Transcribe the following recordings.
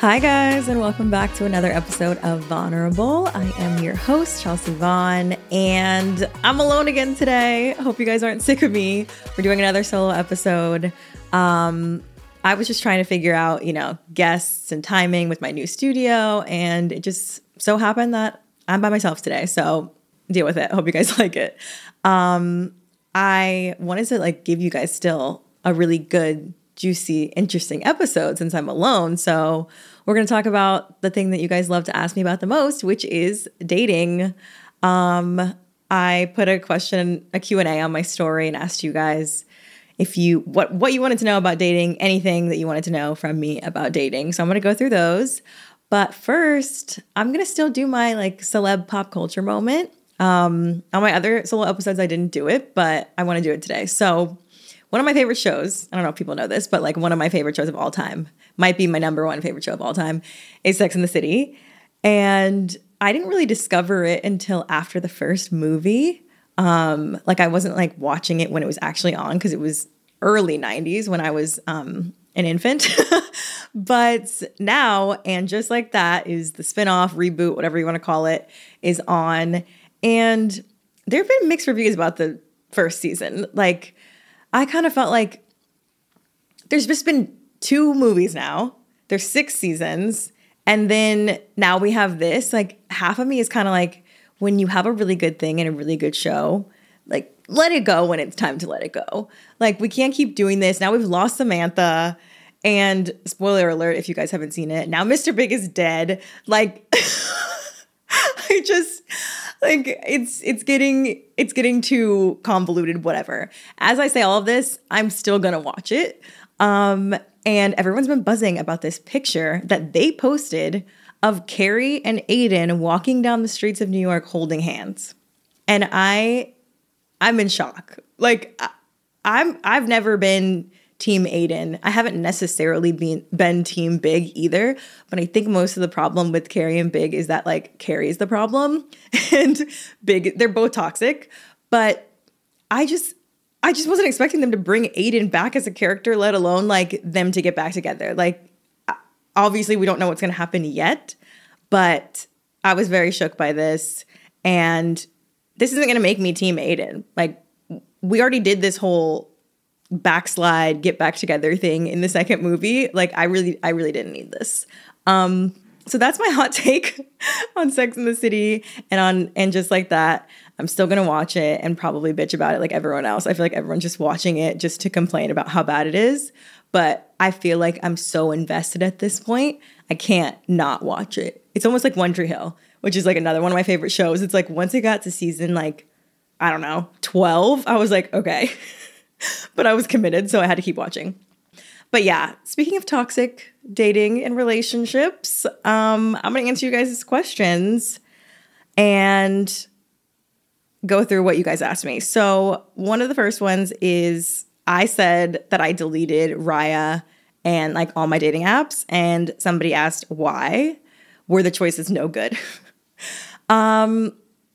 Hi, guys, and welcome back to another episode of Vulnerable. I am your host, Chelsea Vaughn, and I'm alone again today. Hope you guys aren't sick of me. We're doing another solo episode. Um, I was just trying to figure out, you know, guests and timing with my new studio, and it just so happened that I'm by myself today. So deal with it. Hope you guys like it. Um, I wanted to like give you guys still a really good, juicy, interesting episode since I'm alone. So we're going to talk about the thing that you guys love to ask me about the most, which is dating. Um, I put a question, a Q&A on my story and asked you guys if you what what you wanted to know about dating, anything that you wanted to know from me about dating. So I'm going to go through those. But first, I'm going to still do my like celeb pop culture moment. Um, on my other solo episodes, I didn't do it, but I want to do it today. So, one of my favorite shows, I don't know if people know this, but like one of my favorite shows of all time, might be my number one favorite show of all time, is Sex in the City. And I didn't really discover it until after the first movie. Um, like I wasn't like watching it when it was actually on because it was early 90s when I was um an infant. but now, and just like that is the spinoff, reboot, whatever you want to call it, is on. And there have been mixed reviews about the first season. Like, I kind of felt like there's just been two movies now, there's six seasons. And then now we have this. Like, half of me is kind of like, when you have a really good thing and a really good show, like, let it go when it's time to let it go. Like, we can't keep doing this. Now we've lost Samantha. And spoiler alert, if you guys haven't seen it, now Mr. Big is dead. Like, I just like it's it's getting it's getting too convoluted whatever. As i say all of this i'm still gonna watch it. Um and everyone's been buzzing about this picture that they posted of carrie and aiden walking down the streets of new york holding hands. And i i'm in shock. Like I, i'm i've never been team Aiden. I haven't necessarily been been team Big either, but I think most of the problem with Carrie and Big is that like Carrie's the problem and Big they're both toxic, but I just I just wasn't expecting them to bring Aiden back as a character, let alone like them to get back together. Like obviously we don't know what's going to happen yet, but I was very shook by this and this isn't going to make me team Aiden. Like we already did this whole backslide, get back together thing in the second movie. Like I really, I really didn't need this. Um, so that's my hot take on Sex in the City and on and just like that. I'm still gonna watch it and probably bitch about it like everyone else. I feel like everyone's just watching it just to complain about how bad it is. But I feel like I'm so invested at this point, I can't not watch it. It's almost like One Tree Hill, which is like another one of my favorite shows. It's like once it got to season like, I don't know, 12, I was like, okay. but I was committed, so I had to keep watching. But yeah, speaking of toxic dating and relationships, um, I'm gonna answer you guys' questions and go through what you guys asked me. So one of the first ones is I said that I deleted Raya and like all my dating apps, and somebody asked why. Were the choices no good? um,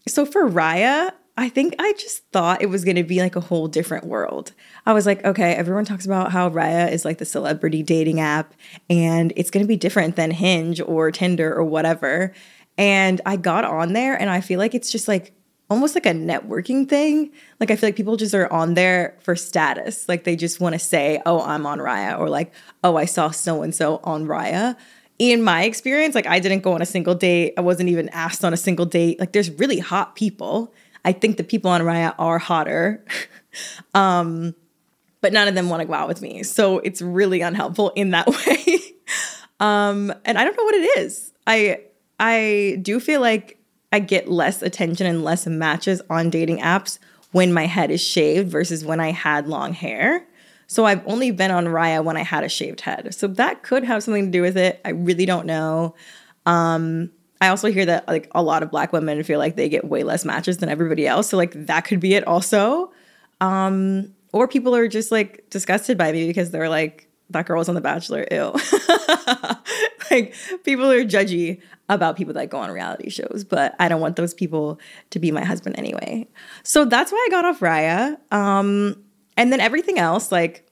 so for Raya, I think I just thought it was going to be like a whole different world. I was like, okay, everyone talks about how Raya is like the celebrity dating app and it's going to be different than Hinge or Tinder or whatever. And I got on there and I feel like it's just like almost like a networking thing. Like I feel like people just are on there for status. Like they just want to say, "Oh, I'm on Raya," or like, "Oh, I saw so and so on Raya." In my experience, like I didn't go on a single date. I wasn't even asked on a single date. Like there's really hot people I think the people on Raya are hotter. um, but none of them want to go out with me. So it's really unhelpful in that way. um, and I don't know what it is. I I do feel like I get less attention and less matches on dating apps when my head is shaved versus when I had long hair. So I've only been on Raya when I had a shaved head. So that could have something to do with it. I really don't know. Um, I also hear that like a lot of black women feel like they get way less matches than everybody else. So like that could be it also. Um, or people are just like disgusted by me because they're like, that girl was on The Bachelor, ew. like people are judgy about people that go on reality shows, but I don't want those people to be my husband anyway. So that's why I got off Raya. Um, and then everything else, like,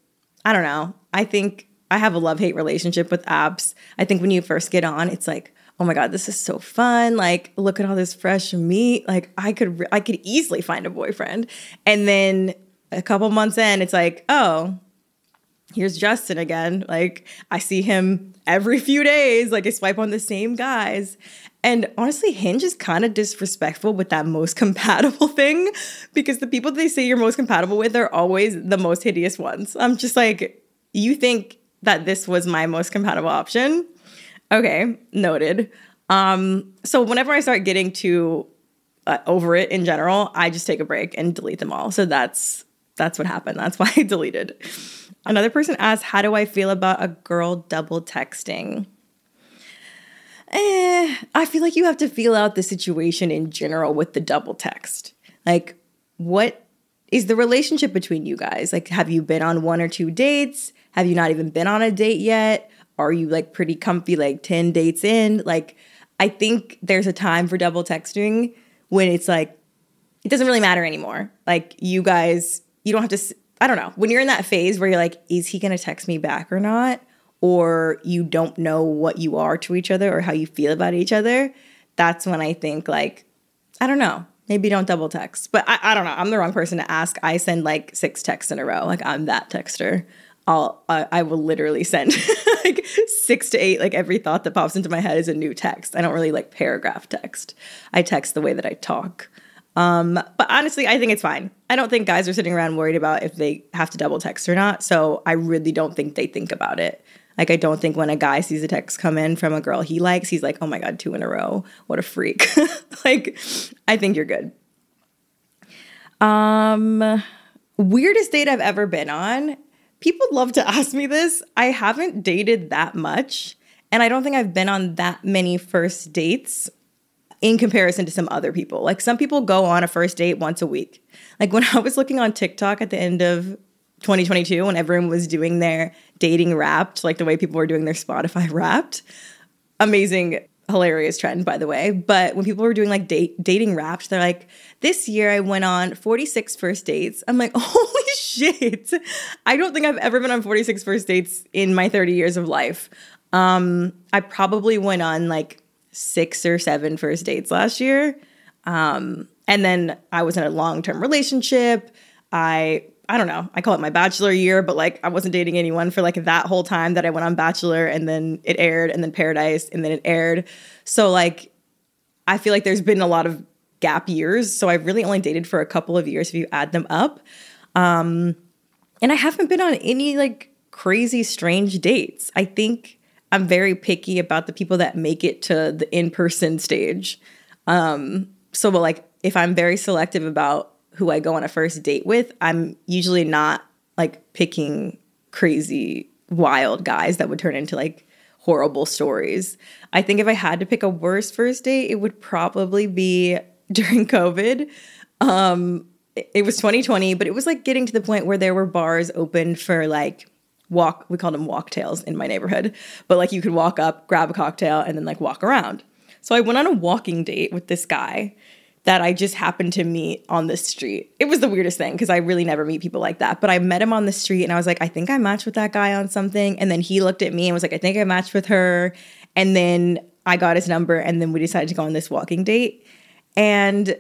I don't know. I think I have a love hate relationship with apps. I think when you first get on, it's like, oh my god, this is so fun. Like, look at all this fresh meat. Like, I could I could easily find a boyfriend. And then a couple months in, it's like, oh, here's Justin again. Like, I see him every few days. Like, I swipe on the same guys. And honestly, Hinge is kind of disrespectful with that most compatible thing because the people they say you're most compatible with are always the most hideous ones. I'm just like, you think that this was my most compatible option? Okay, noted. Um, so whenever I start getting to uh, over it in general, I just take a break and delete them all. So that's that's what happened. That's why I deleted. Another person asked, "How do I feel about a girl double texting?" eh, I feel like you have to feel out the situation in general with the double text. Like, what is the relationship between you guys? Like, have you been on one or two dates? Have you not even been on a date yet? Are you like pretty comfy, like 10 dates in? Like, I think there's a time for double texting when it's like, it doesn't really matter anymore. Like, you guys, you don't have to, I don't know, when you're in that phase where you're like, is he gonna text me back or not? or you don't know what you are to each other or how you feel about each other, that's when I think like, I don't know, maybe don't double text. But I, I don't know. I'm the wrong person to ask. I send like six texts in a row. Like I'm that texter. I'll I, I will literally send like six to eight. Like every thought that pops into my head is a new text. I don't really like paragraph text. I text the way that I talk. Um, but honestly, I think it's fine. I don't think guys are sitting around worried about if they have to double text or not. So I really don't think they think about it. Like, I don't think when a guy sees a text come in from a girl he likes, he's like, oh my God, two in a row. What a freak. like, I think you're good. Um, weirdest date I've ever been on. People love to ask me this. I haven't dated that much, and I don't think I've been on that many first dates in comparison to some other people. Like some people go on a first date once a week. Like when I was looking on TikTok at the end of 2022 when everyone was doing their dating wrapped, like the way people were doing their Spotify wrapped. Amazing, hilarious trend, by the way. But when people were doing like date dating raps they're like, this year I went on 46 first dates. I'm like, holy shit. I don't think I've ever been on 46 first dates in my 30 years of life. Um, I probably went on like six or seven first dates last year. Um, and then I was in a long term relationship. I I don't know. I call it my bachelor year, but like I wasn't dating anyone for like that whole time that I went on Bachelor and then it aired and then Paradise and then it aired. So like I feel like there's been a lot of gap years. So I've really only dated for a couple of years if you add them up. Um and I haven't been on any like crazy strange dates. I think I'm very picky about the people that make it to the in-person stage. Um so but like if I'm very selective about who I go on a first date with, I'm usually not like picking crazy, wild guys that would turn into like horrible stories. I think if I had to pick a worse first date, it would probably be during COVID. Um, it was 2020, but it was like getting to the point where there were bars open for like walk, we called them walktails in my neighborhood, but like you could walk up, grab a cocktail, and then like walk around. So I went on a walking date with this guy that I just happened to meet on the street. It was the weirdest thing because I really never meet people like that. But I met him on the street and I was like, I think I matched with that guy on something. And then he looked at me and was like, I think I matched with her. And then I got his number and then we decided to go on this walking date. And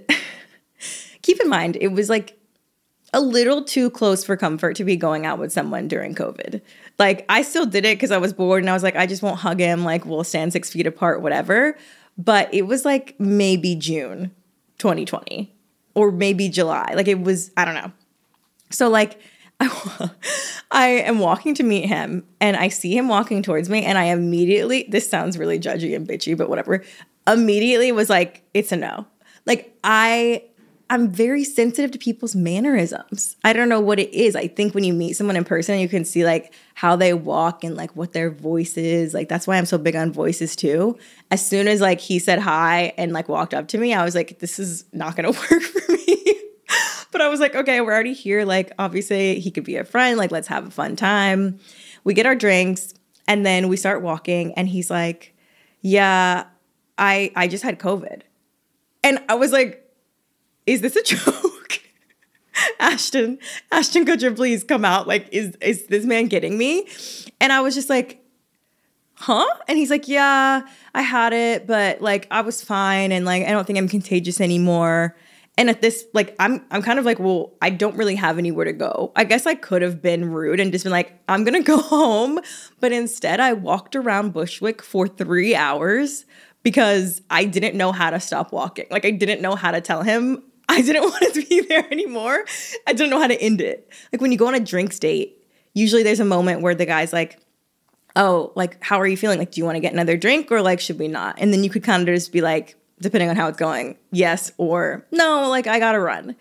keep in mind, it was like a little too close for comfort to be going out with someone during COVID. Like, I still did it because I was bored and I was like, I just won't hug him. Like, we'll stand six feet apart, whatever. But it was like maybe June 2020 or maybe July. Like it was, I don't know. So like I, I am walking to meet him and I see him walking towards me and I immediately this sounds really judgy and bitchy but whatever. Immediately was like it's a no. Like I I'm very sensitive to people's mannerisms. I don't know what it is. I think when you meet someone in person, you can see like how they walk and like what their voice is. Like that's why I'm so big on voices too. As soon as like he said hi and like walked up to me, I was like, this is not gonna work for me. but I was like, okay, we're already here. Like obviously he could be a friend. Like let's have a fun time. We get our drinks and then we start walking and he's like, yeah, I I just had COVID. And I was like, is this a joke? Ashton, Ashton Kutcher, please come out. Like, is is this man getting me? And I was just like, huh? And he's like, yeah, I had it, but like I was fine, and like I don't think I'm contagious anymore. And at this, like, I'm I'm kind of like, well, I don't really have anywhere to go. I guess I could have been rude and just been like, I'm gonna go home. But instead, I walked around Bushwick for three hours because I didn't know how to stop walking. Like I didn't know how to tell him I didn't want to be there anymore. I didn't know how to end it. Like when you go on a drinks date, usually there's a moment where the guy's like, oh, like, how are you feeling? Like, do you want to get another drink or like, should we not? And then you could kind of just be like, depending on how it's going, yes or no, like, I gotta run.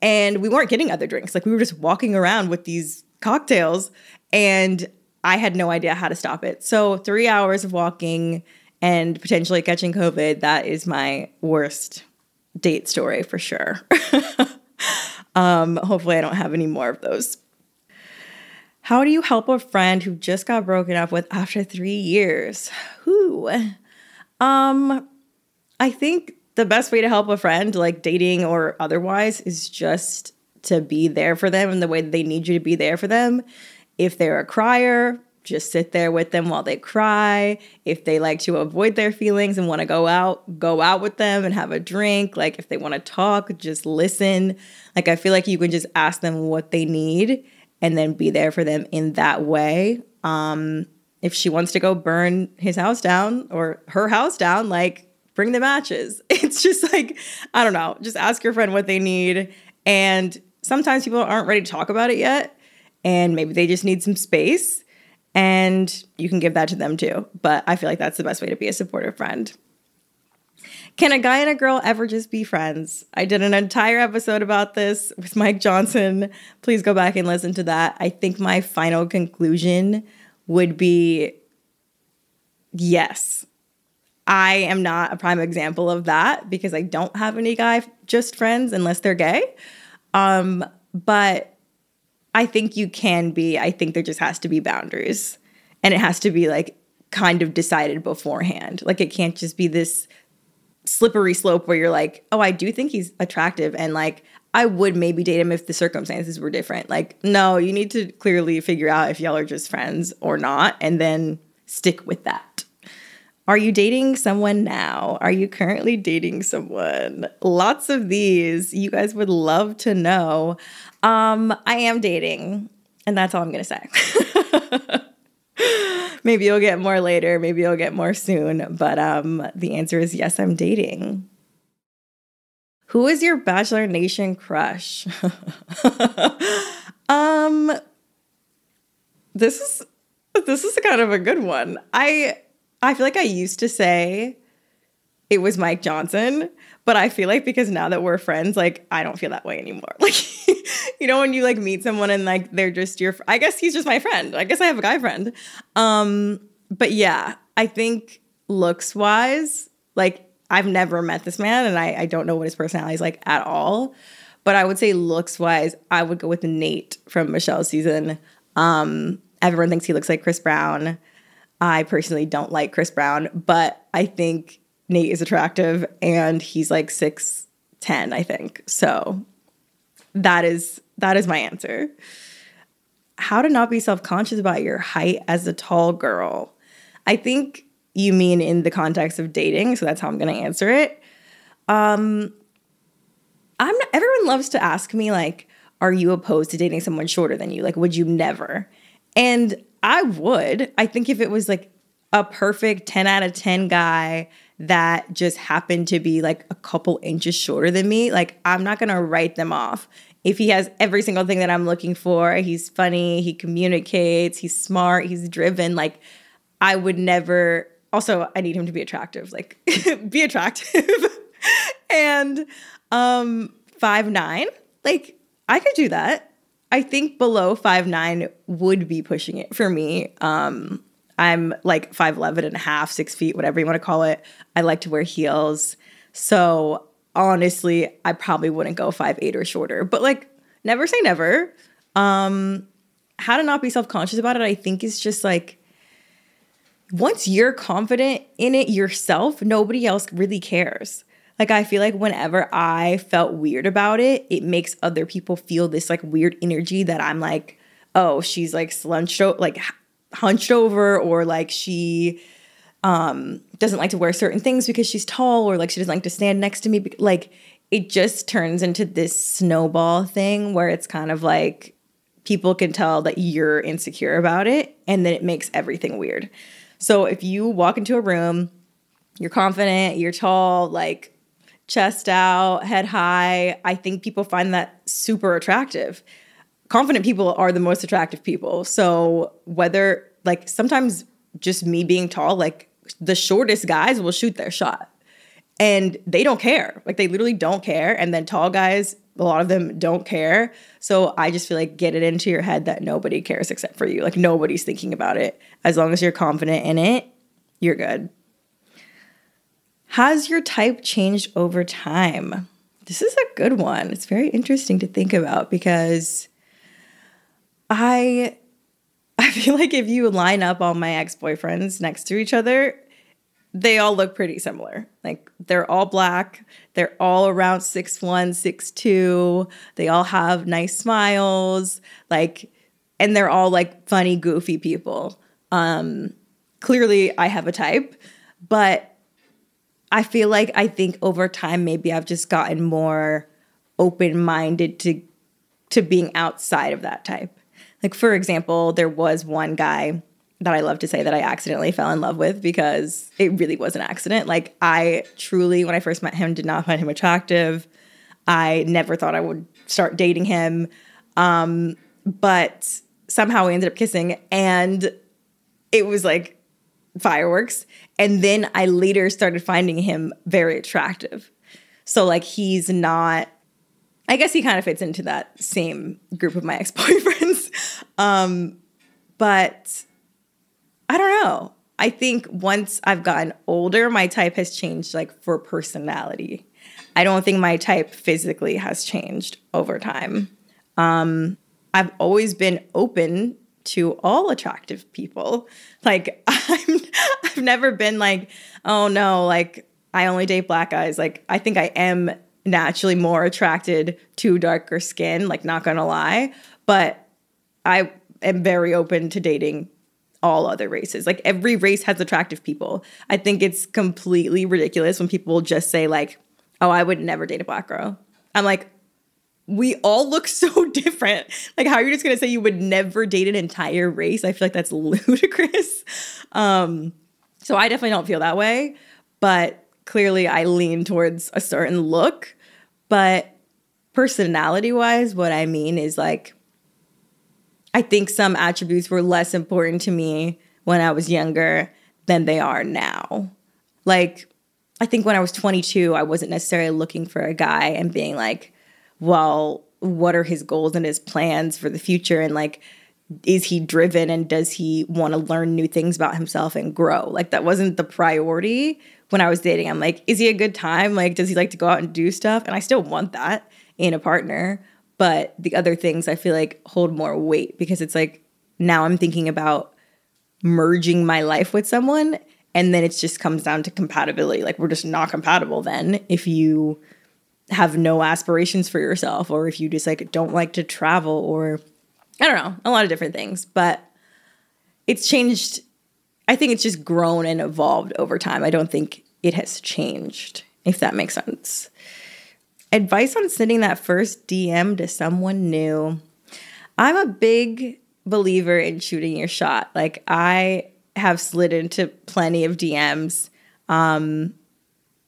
And we weren't getting other drinks. Like, we were just walking around with these cocktails and I had no idea how to stop it. So, three hours of walking and potentially catching COVID, that is my worst date story for sure. um, hopefully, I don't have any more of those. How do you help a friend who just got broken up with after three years? Who? Um, I think the best way to help a friend, like dating or otherwise, is just to be there for them in the way that they need you to be there for them. If they're a crier, just sit there with them while they cry. If they like to avoid their feelings and want to go out, go out with them and have a drink. Like if they want to talk, just listen. Like I feel like you can just ask them what they need and then be there for them in that way. Um, if she wants to go burn his house down or her house down, like bring the matches. It's just like, I don't know, just ask your friend what they need. And sometimes people aren't ready to talk about it yet. And maybe they just need some space. And you can give that to them too. But I feel like that's the best way to be a supportive friend. Can a guy and a girl ever just be friends? I did an entire episode about this with Mike Johnson. Please go back and listen to that. I think my final conclusion would be yes. I am not a prime example of that because I don't have any guy just friends unless they're gay. Um, but I think you can be. I think there just has to be boundaries and it has to be like kind of decided beforehand. Like it can't just be this slippery slope where you're like, oh, I do think he's attractive and like I would maybe date him if the circumstances were different. Like, no, you need to clearly figure out if y'all are just friends or not and then stick with that. Are you dating someone now? Are you currently dating someone? Lots of these. You guys would love to know. Um, I am dating, and that's all I'm to say. maybe you'll get more later, maybe you'll get more soon. But um, the answer is yes, I'm dating. Who is your Bachelor Nation crush? um, this is this is kind of a good one. I I feel like I used to say it was Mike Johnson, but I feel like because now that we're friends, like I don't feel that way anymore. Like, you know, when you like meet someone and like they're just your, I guess he's just my friend. I guess I have a guy friend. Um, but yeah, I think looks wise, like I've never met this man and I, I don't know what his personality is like at all. But I would say looks wise, I would go with Nate from Michelle's season. Um, everyone thinks he looks like Chris Brown. I personally don't like Chris Brown, but I think Nate is attractive and he's like 6'10, I think. So that is that is my answer. How to not be self-conscious about your height as a tall girl. I think you mean in the context of dating, so that's how I'm going to answer it. Um I'm not, everyone loves to ask me like are you opposed to dating someone shorter than you? Like would you never? And I would. I think if it was like a perfect 10 out of 10 guy that just happened to be like a couple inches shorter than me, like I'm not gonna write them off. If he has every single thing that I'm looking for, he's funny, he communicates, he's smart, he's driven, like I would never also I need him to be attractive, like be attractive. and um five nine, like I could do that. I think below five nine would be pushing it for me. Um I'm like 5'11 and a half, six feet, whatever you want to call it. I like to wear heels. So honestly, I probably wouldn't go five eight or shorter. But like, never say never. Um, how to not be self-conscious about it, I think is just like once you're confident in it yourself, nobody else really cares. Like I feel like whenever I felt weird about it, it makes other people feel this like weird energy that I'm like, oh, she's like slunched o- like hunched over or like she um doesn't like to wear certain things because she's tall or like she doesn't like to stand next to me like it just turns into this snowball thing where it's kind of like people can tell that you're insecure about it and then it makes everything weird. So if you walk into a room, you're confident, you're tall, like chest out, head high, I think people find that super attractive. Confident people are the most attractive people. So whether like sometimes just me being tall, like the shortest guys will shoot their shot and they don't care. Like they literally don't care. And then tall guys, a lot of them don't care. So I just feel like get it into your head that nobody cares except for you. Like nobody's thinking about it. As long as you're confident in it, you're good. Has your type changed over time? This is a good one. It's very interesting to think about because I I feel like if you line up all my ex-boyfriends next to each other, they all look pretty similar. Like they're all black, they're all around six one, six two. They all have nice smiles, like, and they're all like funny, goofy people. Um, clearly, I have a type, but I feel like I think over time maybe I've just gotten more open minded to to being outside of that type. Like for example, there was one guy that I love to say that I accidentally fell in love with because it really was an accident. Like I truly, when I first met him, did not find him attractive. I never thought I would start dating him. Um, but somehow we ended up kissing and it was like fireworks. And then I later started finding him very attractive. So like he's not I guess he kind of fits into that same group of my ex-boyfriends. Um, but I don't know. I think once I've gotten older, my type has changed like for personality. I don't think my type physically has changed over time. Um, I've always been open to all attractive people. Like I'm I've never been like, oh no, like I only date black guys. Like I think I am naturally more attracted to darker skin, like not gonna lie. But I am very open to dating all other races. Like every race has attractive people. I think it's completely ridiculous when people just say like, "Oh, I would never date a black girl." I'm like, we all look so different. Like, how are you just gonna say you would never date an entire race? I feel like that's ludicrous. Um, so I definitely don't feel that way, but clearly I lean towards a certain look. But personality wise, what I mean is like I think some attributes were less important to me when I was younger than they are now. Like, I think when I was 22, I wasn't necessarily looking for a guy and being like, well, what are his goals and his plans for the future? And like, is he driven and does he want to learn new things about himself and grow? Like, that wasn't the priority when I was dating. I'm like, is he a good time? Like, does he like to go out and do stuff? And I still want that in a partner. But the other things I feel like hold more weight because it's like now I'm thinking about merging my life with someone and then it just comes down to compatibility. Like we're just not compatible then if you have no aspirations for yourself or if you just like don't like to travel or I don't know, a lot of different things. But it's changed. I think it's just grown and evolved over time. I don't think it has changed, if that makes sense. Advice on sending that first DM to someone new. I'm a big believer in shooting your shot. Like I have slid into plenty of DMs. Um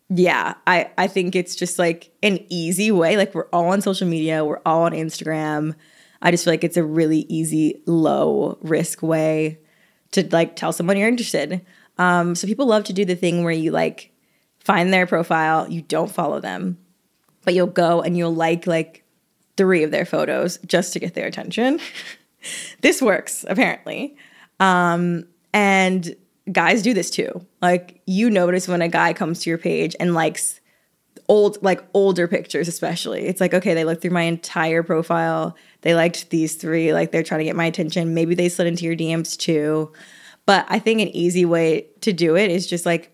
yeah, I I think it's just like an easy way. Like we're all on social media, we're all on Instagram. I just feel like it's a really easy, low risk way to like tell someone you're interested. Um, so people love to do the thing where you like find their profile, you don't follow them, but you'll go and you'll like like three of their photos just to get their attention. this works apparently. Um, and guys do this too. Like you notice when a guy comes to your page and likes old like older pictures especially. It's like okay, they looked through my entire profile. They liked these three, like they're trying to get my attention. Maybe they slid into your DMs too. But I think an easy way to do it is just like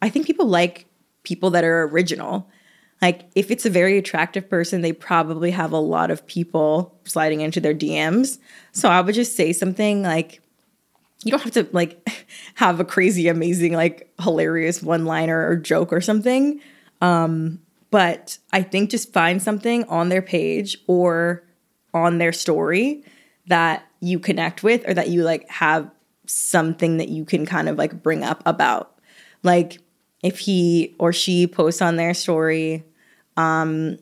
I think people like people that are original. Like if it's a very attractive person, they probably have a lot of people sliding into their DMs. So I would just say something like you don't have to like have a crazy amazing like hilarious one-liner or joke or something. Um but I think just find something on their page or on their story that you connect with or that you like have something that you can kind of like bring up about. Like if he or she posts on their story um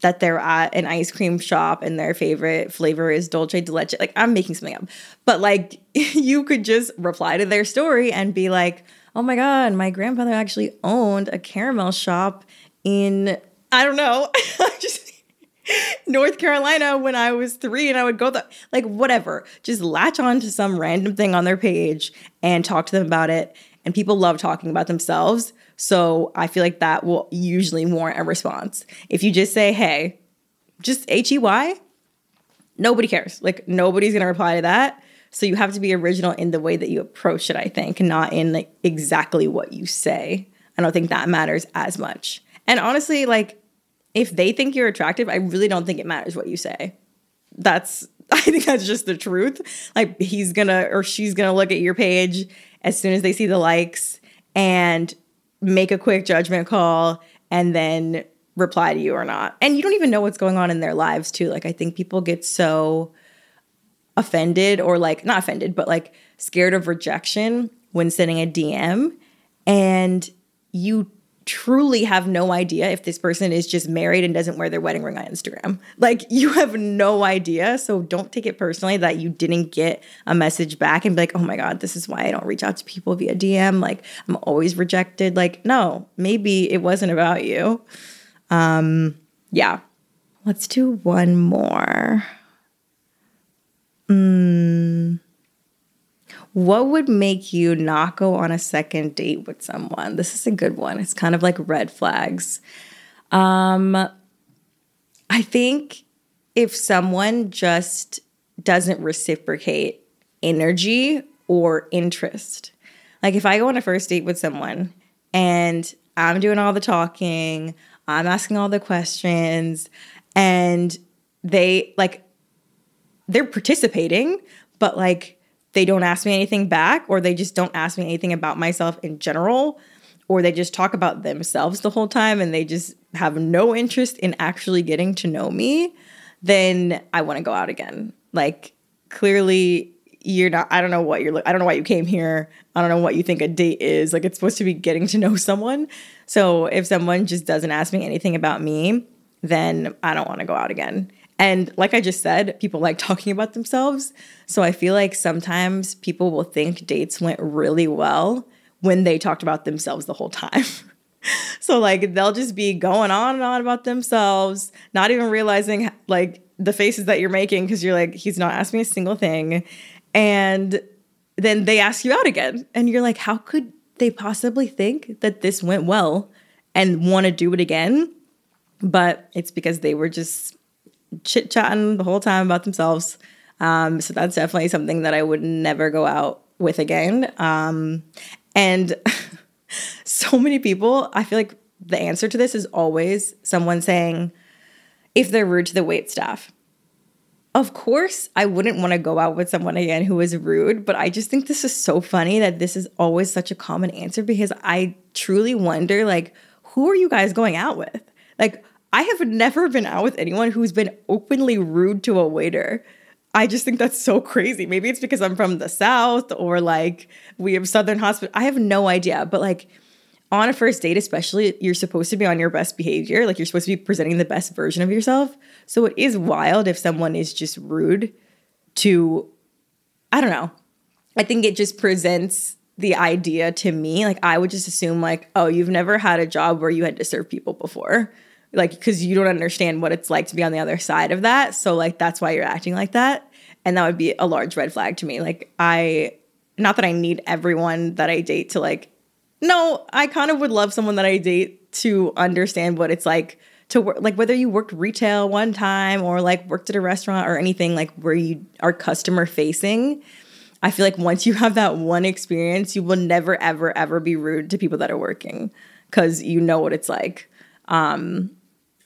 that they're at an ice cream shop and their favorite flavor is dulce de leche. Like I'm making something up. But like you could just reply to their story and be like, "Oh my god, my grandfather actually owned a caramel shop in I don't know, just North Carolina when I was three and I would go the like whatever. Just latch on to some random thing on their page and talk to them about it. And people love talking about themselves. So I feel like that will usually warrant a response. If you just say, hey, just H E Y, nobody cares. Like nobody's gonna reply to that. So you have to be original in the way that you approach it, I think, not in like exactly what you say. I don't think that matters as much. And honestly, like if they think you're attractive, I really don't think it matters what you say. That's I think that's just the truth. Like he's gonna or she's gonna look at your page as soon as they see the likes and make a quick judgment call and then reply to you or not. And you don't even know what's going on in their lives too. Like I think people get so offended or like not offended, but like scared of rejection when sending a DM and you truly have no idea if this person is just married and doesn't wear their wedding ring on Instagram. Like you have no idea. So don't take it personally that you didn't get a message back and be like, oh my God, this is why I don't reach out to people via DM. Like I'm always rejected. Like, no, maybe it wasn't about you. Um, yeah. Let's do one more. Hmm what would make you not go on a second date with someone? This is a good one. It's kind of like red flags. Um, I think if someone just doesn't reciprocate energy or interest, like if I go on a first date with someone and I'm doing all the talking, I'm asking all the questions, and they like, they're participating, but like they don't ask me anything back or they just don't ask me anything about myself in general or they just talk about themselves the whole time and they just have no interest in actually getting to know me, then I want to go out again. Like clearly you're not I don't know what you're I don't know why you came here. I don't know what you think a date is. Like it's supposed to be getting to know someone. So if someone just doesn't ask me anything about me, then I don't want to go out again. And like I just said, people like talking about themselves. So I feel like sometimes people will think dates went really well when they talked about themselves the whole time. so like they'll just be going on and on about themselves, not even realizing like the faces that you're making because you're like, he's not asking a single thing. And then they ask you out again. And you're like, how could they possibly think that this went well and want to do it again? But it's because they were just chit chatting the whole time about themselves. Um, so that's definitely something that I would never go out with again. Um, and so many people, I feel like the answer to this is always someone saying, if they're rude to the wait staff. Of course, I wouldn't want to go out with someone again who is rude, but I just think this is so funny that this is always such a common answer because I truly wonder like who are you guys going out with? Like I have never been out with anyone who's been openly rude to a waiter. I just think that's so crazy. Maybe it's because I'm from the South or like we have Southern hospital. I have no idea. But like on a first date, especially, you're supposed to be on your best behavior. Like you're supposed to be presenting the best version of yourself. So it is wild if someone is just rude to, I don't know. I think it just presents the idea to me. Like I would just assume, like, oh, you've never had a job where you had to serve people before like because you don't understand what it's like to be on the other side of that. So like that's why you're acting like that. And that would be a large red flag to me. Like i not that i need everyone that i date to like no i kind of would love someone that i date to understand what it's like to work like whether you worked retail one time or like worked at a restaurant or anything like where you are customer facing i feel like once you have that one experience you will never ever ever be rude to people that are working because you know what it's like. Um,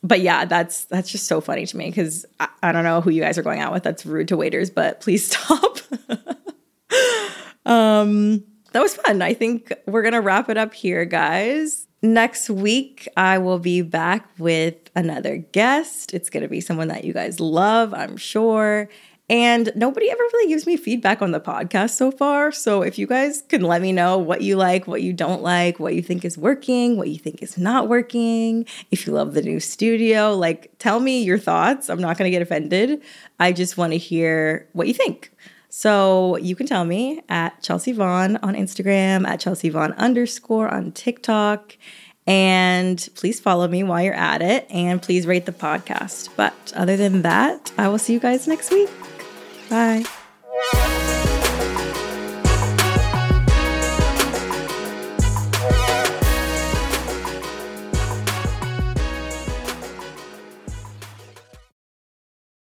but yeah, that's that's just so funny to me because I, I, don't know who you guys are going out with. That's rude to waiters, but please stop. um, that was fun. I think we're gonna wrap it up here, guys. Next week, I will be back with another guest. It's gonna be someone that you guys love, I'm sure. And nobody ever really gives me feedback on the podcast so far. So if you guys can let me know what you like, what you don't like, what you think is working, what you think is not working, if you love the new studio, like tell me your thoughts. I'm not going to get offended. I just want to hear what you think. So you can tell me at Chelsea Vaughn on Instagram, at Chelsea Vaughn underscore on TikTok. And please follow me while you're at it and please rate the podcast. But other than that, I will see you guys next week. Bye.